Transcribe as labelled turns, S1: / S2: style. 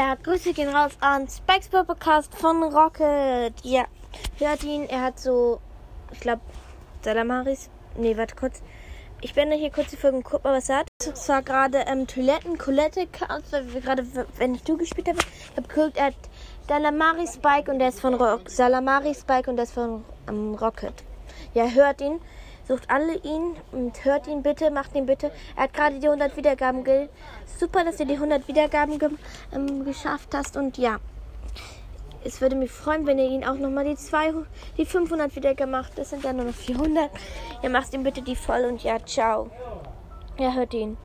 S1: Ja, Grüße gehen raus an Spikes Podcast von Rocket. Ja, hört ihn. Er hat so, ich glaube, Salamaris. Nee, warte kurz. Ich beende hier kurz die Folge und guck mal, was er hat. Es war gerade ähm, Toiletten, Colette, weil wir gerade, wenn ich du gespielt habe, ich habe geguckt, er hat Salamari Spike und der ist von Rock. Salamari Spike und der ist von ähm, Rocket. Ja, hört ihn. Sucht alle ihn und hört ihn bitte, macht ihn bitte. Er hat gerade die 100 Wiedergaben. Super, dass du die 100 Wiedergaben ge ähm, geschafft hast. Und ja, es würde mich freuen, wenn ihr ihn auch nochmal die, 200, die 500 Wiedergaben macht. Das sind ja nur noch 400. Ihr macht ihm bitte die voll und ja, ciao. Er hört ihn.